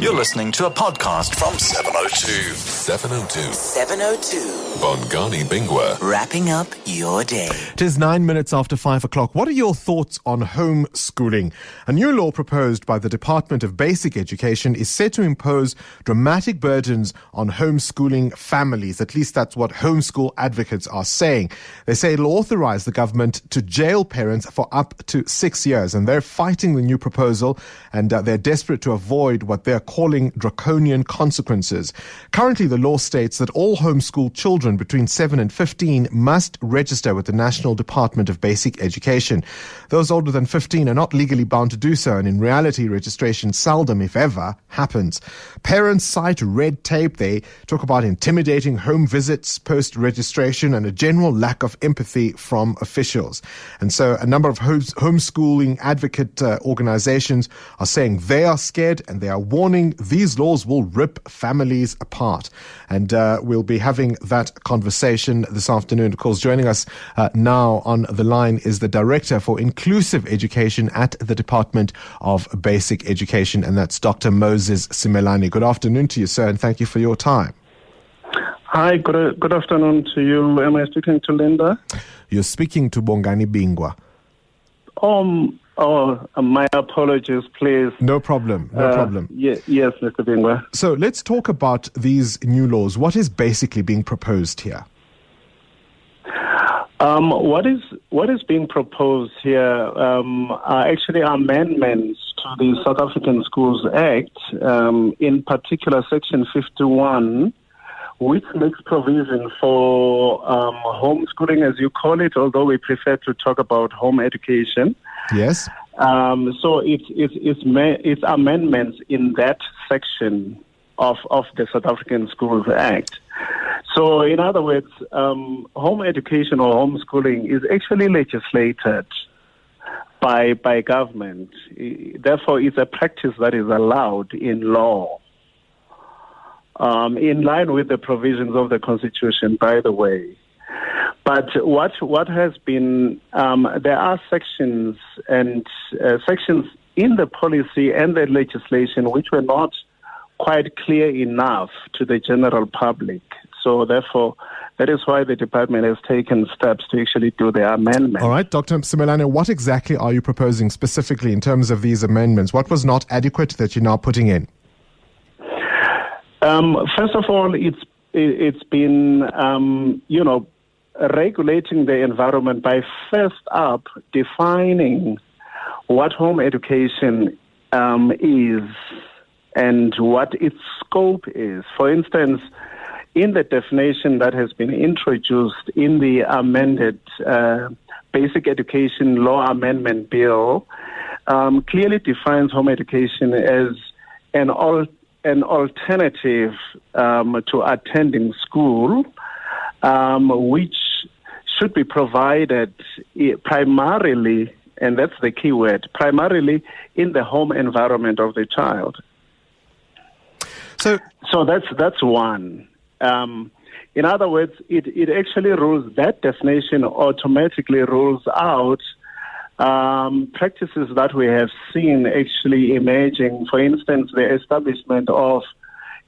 You're listening to a podcast from 702. 702. 702. Bongani Bingwa. Wrapping up your day. It is nine minutes after five o'clock. What are your thoughts on homeschooling? A new law proposed by the Department of Basic Education is set to impose dramatic burdens on homeschooling families. At least that's what homeschool advocates are saying. They say it'll authorize the government to jail parents for up to six years. And they're fighting the new proposal and uh, they're desperate to avoid what they're calling draconian consequences. Currently, the law states that all homeschool children between 7 and 15 must register with the National Department of Basic Education. Those older than 15 are not legally bound to do so, and in reality, registration seldom, if ever, happens. Parents cite red tape. They talk about intimidating home visits post registration and a general lack of empathy from officials. And so, a number of homeschooling advocate uh, organizations are saying they are scared and they are warning these laws will rip families apart. And uh, we'll be having that conversation this afternoon. Of course, joining us uh, now on the line is the Director for Inclusive Education at the Department of Basic Education, and that's Dr. Moses Simelane. Good afternoon to you, sir, and thank you for your time. Hi, good, good afternoon to you. Am I speaking to Linda? You're speaking to Bongani Bingwa. Um, Oh, uh, my apologies, please. No problem. No uh, problem. yes, Mr. Bingwa. So let's talk about these new laws. What is basically being proposed here? Um, what is what is being proposed here um, are actually amendments to the South African Schools Act, um, in particular Section 51, which makes provision for um, homeschooling, as you call it, although we prefer to talk about home education. Yes. Um, so it's it's it's, it's amendments in that section of of the South African Schools Act. So, in other words, um, home education or homeschooling is actually legislated by by government. Therefore, it's a practice that is allowed in law, um, in line with the provisions of the Constitution. By the way. But what what has been um, there are sections and uh, sections in the policy and the legislation which were not quite clear enough to the general public. So therefore, that is why the department has taken steps to actually do the amendment. All right, Dr. Simelane, what exactly are you proposing specifically in terms of these amendments? What was not adequate that you're now putting in? Um, first of all, it's it's been um, you know regulating the environment by first up defining what home education um, is and what its scope is. For instance, in the definition that has been introduced in the amended uh, Basic Education Law Amendment Bill, um, clearly defines home education as an, al- an alternative um, to attending school um, which should be provided primarily, and that's the key word, primarily in the home environment of the child. So, so that's that's one. Um, in other words, it, it actually rules that definition automatically rules out um, practices that we have seen actually emerging. For instance, the establishment of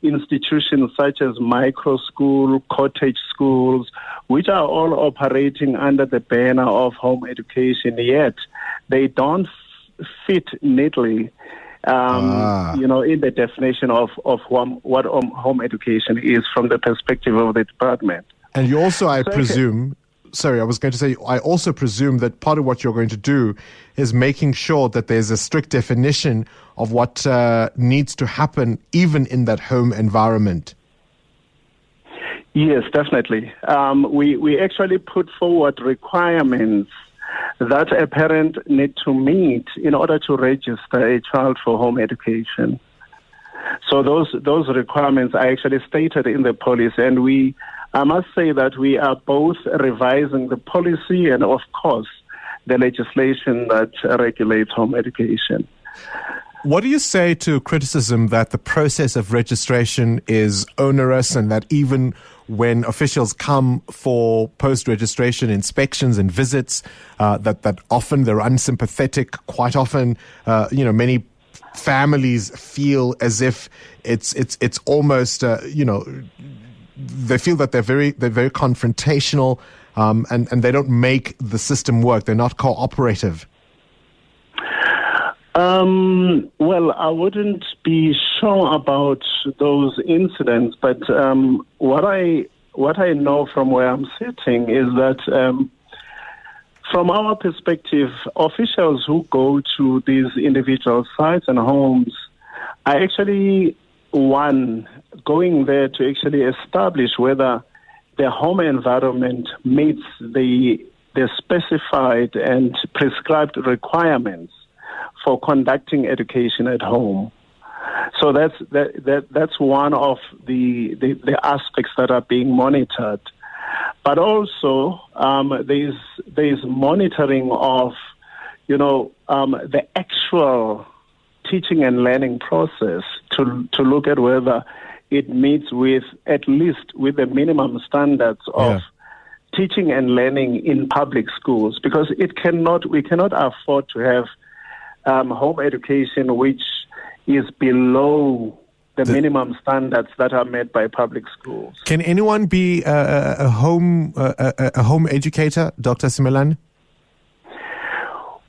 institutions such as micro school, cottage schools, which are all operating under the banner of home education, yet they don't fit neatly, um, ah. you know, in the definition of, of home, what home education is from the perspective of the department. And you also, I presume, sorry, I was going to say, I also presume that part of what you're going to do is making sure that there's a strict definition of what uh, needs to happen, even in that home environment. Yes, definitely. Um, we, we actually put forward requirements that a parent need to meet in order to register a child for home education. So those those requirements are actually stated in the policy, and we I must say that we are both revising the policy and, of course, the legislation that regulates home education. What do you say to criticism that the process of registration is onerous and that even when officials come for post-registration inspections and visits, uh, that that often they're unsympathetic. Quite often, uh, you know, many families feel as if it's it's it's almost uh, you know they feel that they're very they're very confrontational um, and and they don't make the system work. They're not cooperative. Um, well, I wouldn't be sure about those incidents, but um, what I what I know from where I'm sitting is that um, from our perspective, officials who go to these individual sites and homes are actually one going there to actually establish whether the home environment meets the the specified and prescribed requirements for conducting education at home. So that's that, that that's one of the, the, the aspects that are being monitored. But also um, there's there's monitoring of you know um, the actual teaching and learning process to to look at whether it meets with at least with the minimum standards of Yeah. teaching and learning in public schools because it cannot we cannot afford to have um, home education which is below the, minimum standards that are met by public schools. Can anyone be a, a, home a, a, home educator, Dr. Simelane?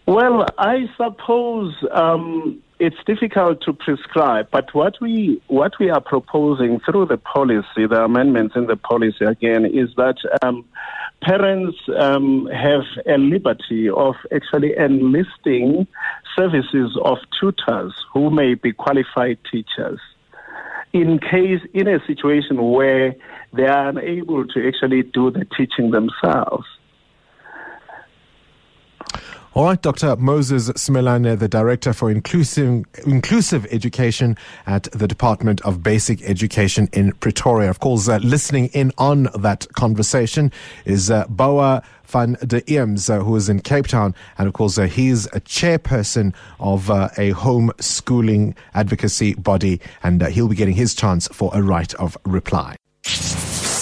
Well, I suppose um, it's difficult to prescribe, but what we what we are proposing through the policy, the amendments in the policy again, is that um, parents um, have a liberty of actually enlisting services of tutors who may be qualified teachers in case in a situation where they are unable to actually do the teaching themselves. All right, Dr. Moses Simelane, the Director for Inclusive, Inclusive Education at the Department of Basic Education in Pretoria. Of course, uh, listening in on that conversation is uh, Bouwe van de Eems, uh, who is in Cape Town. And of course, uh, he's a chairperson of uh, a homeschooling advocacy body, and uh, he'll be getting his chance for a right of reply.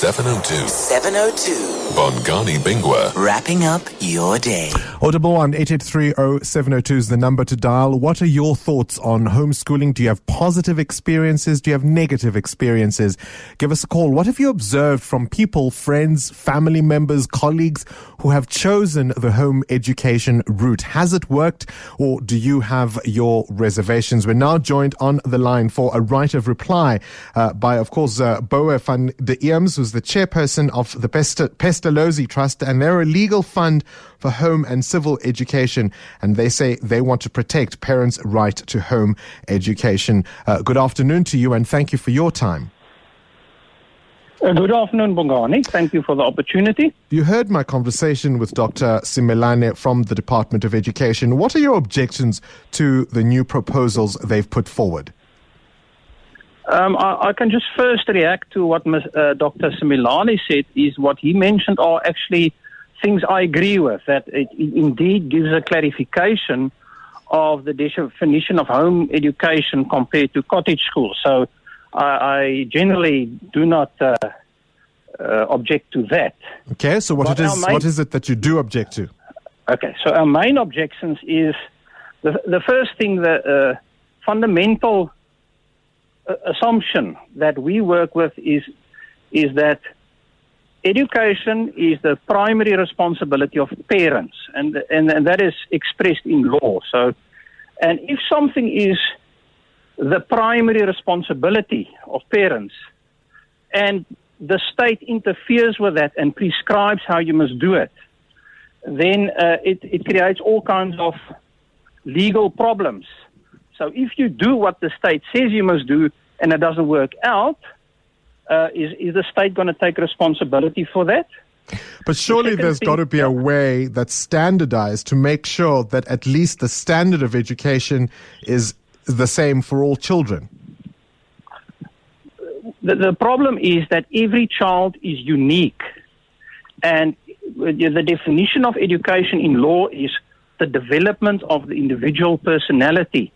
702 702. Bongani Bingwa. Wrapping up your day. Audible on 8830 is the number to dial. What are your thoughts on homeschooling? Do you have positive experiences? Do you have negative experiences? Give us a call. What have you observed from people, friends, family members, colleagues who have chosen the home education route? Has it worked or do you have your reservations? We're now joined on the line for a right of reply uh, by, of course, uh, Bouwe van de Eems, who's the chairperson of the Pestalozzi Trust, and they're a legal fund for home and civil education. And they say they want to protect parents' right to home education. Uh, good afternoon to you, and thank you for your time. Uh, Good afternoon, Bongani. Thank you for the opportunity. You heard my conversation with Dr. Simelane from the Department of Education. What are your objections to the new proposals they've put forward? Um, I, I can just first react to what Ms, uh, Dr. Simelane said. Is what he mentioned are actually things I agree with. That it, it indeed gives a clarification of the definition of home education compared to cottage school. So I, I generally do not uh, uh, object to that. Okay, so what, it is, my- what is it that you do object to? Okay, so our main objections is the, the first thing, the uh, fundamental assumption that we work with is is that education is the primary responsibility of parents, and and, and that is expressed in law. So, and if something is the primary responsibility of parents, and the state interferes with that and prescribes how you must do it, then uh, it, it creates all kinds of legal problems. So if you do what the state says you must do and it doesn't work out, uh, is, is the state going to take responsibility for that? But surely there's got to be a way that's standardized to make sure that at least the standard of education is the same for all children. The, the problem is that every child is unique. And the definition of education in law is the development of the individual personality.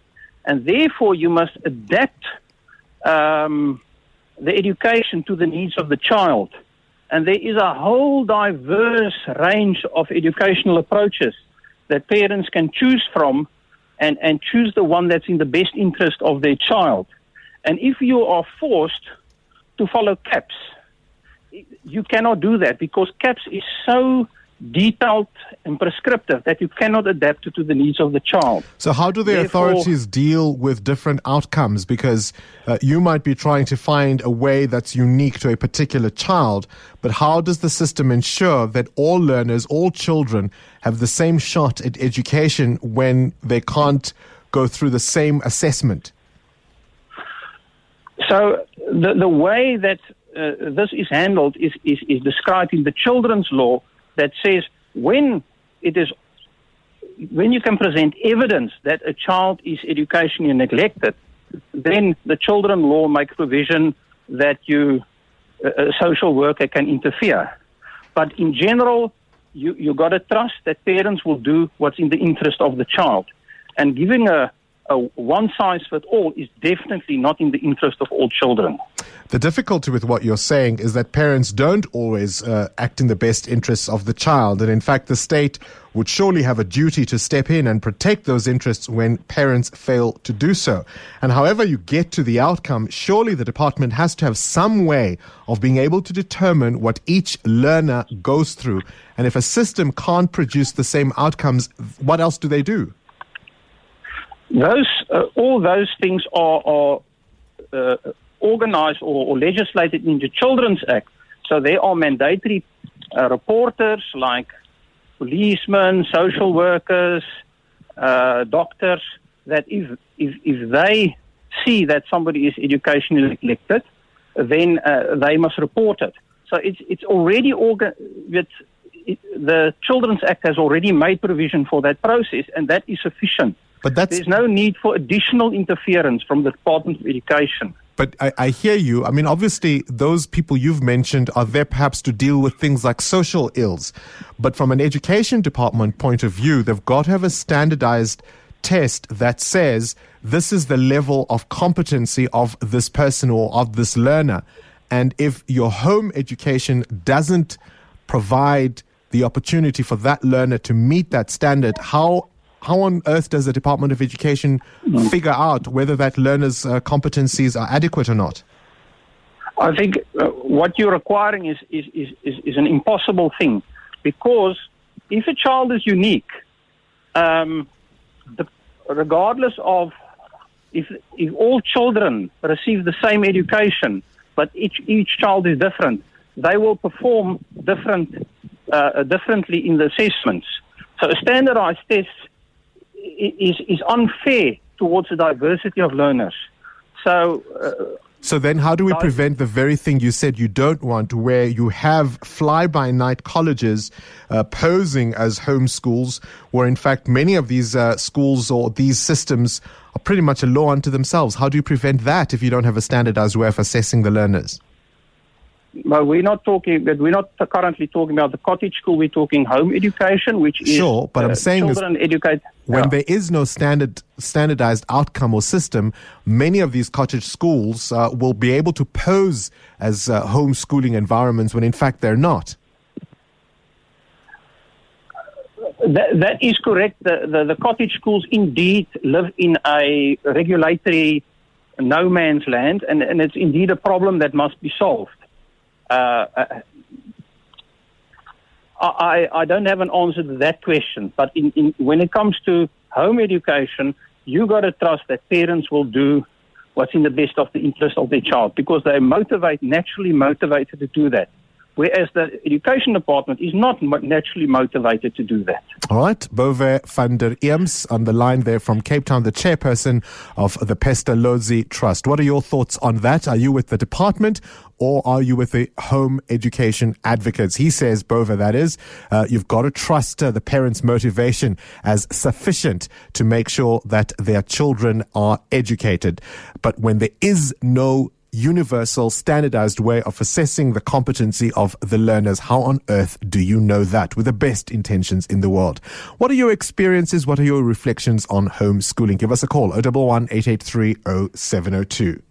And therefore, you must adapt um, the education to the needs of the child. And there is a whole diverse range of educational approaches that parents can choose from and, and choose the one that's in the best interest of their child. And if you are forced to follow CAPS, you cannot do that because CAPS is so detailed and prescriptive that you cannot adapt to the needs of the child. So, how do the Therefore- authorities deal with different outcomes? Because uh, you might be trying to find a way that's unique to a particular child, but how does the system ensure that all learners, all children, have the same shot at education when they can't go through the same assessment? So the, the way that uh, this is handled is, is, is described in the children's law that says when it is when you can present evidence that a child is educationally neglected, then the children law makes provision that you a social worker can interfere. But in general, you you got to trust that parents will do what's in the interest of the child, and giving a a one size fits all is definitely not in the interest of all children. The difficulty with what you're saying is that parents don't always uh, act in the best interests of the child. And in fact, the state would surely have a duty to step in and protect those interests when parents fail to do so. And however you get to the outcome, surely the department has to have some way of being able to determine what each learner goes through. And if a system can't produce the same outcomes, what else do they do? Those, uh, all those things are, are uh, organized or, or legislated in the Children's Act. So there are mandatory uh, reporters like policemen, social workers, uh, doctors, that if, if, if they see that somebody is educationally neglected, then uh, they must report it. So it's, it's already organ- it, the Children's Act has already made provision for that process, and that is sufficient. But that's There's no need for additional interference from the Department of Education. But I, I hear you. I mean, obviously, those people you've mentioned are there perhaps to deal with things like social ills. But from an education department point of view, they've got to have a standardized test that says this is the level of competency of this person or of this learner. And if your home education doesn't provide the opportunity for that learner to meet that standard, how how on earth does the Department of Education figure out whether that learner's uh, competencies are adequate or not? I think uh, what you're requiring is, is, is, is, is an impossible thing because if a child is unique, um, the, regardless of if, if all children receive the same education, but each, each child is different, they will perform different, uh, differently in the assessments. So a standardized test is, is unfair towards the diversity of learners. So uh, So then, how do we prevent the very thing you said you don't want, where you have fly-by-night colleges uh, posing as home schools, where in fact many of these uh, schools or these systems are pretty much a law unto themselves? How do you prevent that if you don't have a standardized way of assessing the learners? But we're not talking. But we're not currently talking about the cottage school. We're talking home education, which is Sure, but I'm uh, saying is children educate. When Yeah. there is no standard standardized outcome or system, many of these cottage schools uh, will be able to pose as uh, homeschooling environments when in fact they're not. That, that is correct. The, the, the cottage schools indeed live in a regulatory no man's land, and, and it's indeed a problem that must be solved. Uh, uh, I, I don't have an answer to that question, but in, in, when it comes to home education, you got to trust that parents will do what's in the best of the interest of their child because they're motivate, naturally motivated to do that. Whereas the education department is not naturally motivated to do that. All right, Bouwe van der Eems on the line there from Cape Town, the chairperson of the Pestalozzi Trust. What are your thoughts on that? Are you with the department or are you with the home education advocates? He says, Bouwe, that is, uh, you've got to trust uh, the parents' motivation as sufficient to make sure that their children are educated. But when there is no universal standardized way of assessing the competency of the learners. How on earth do you know that with the best intentions in the world? What are your experiences? What are your reflections on homeschooling? Give us a call 011 883 0702.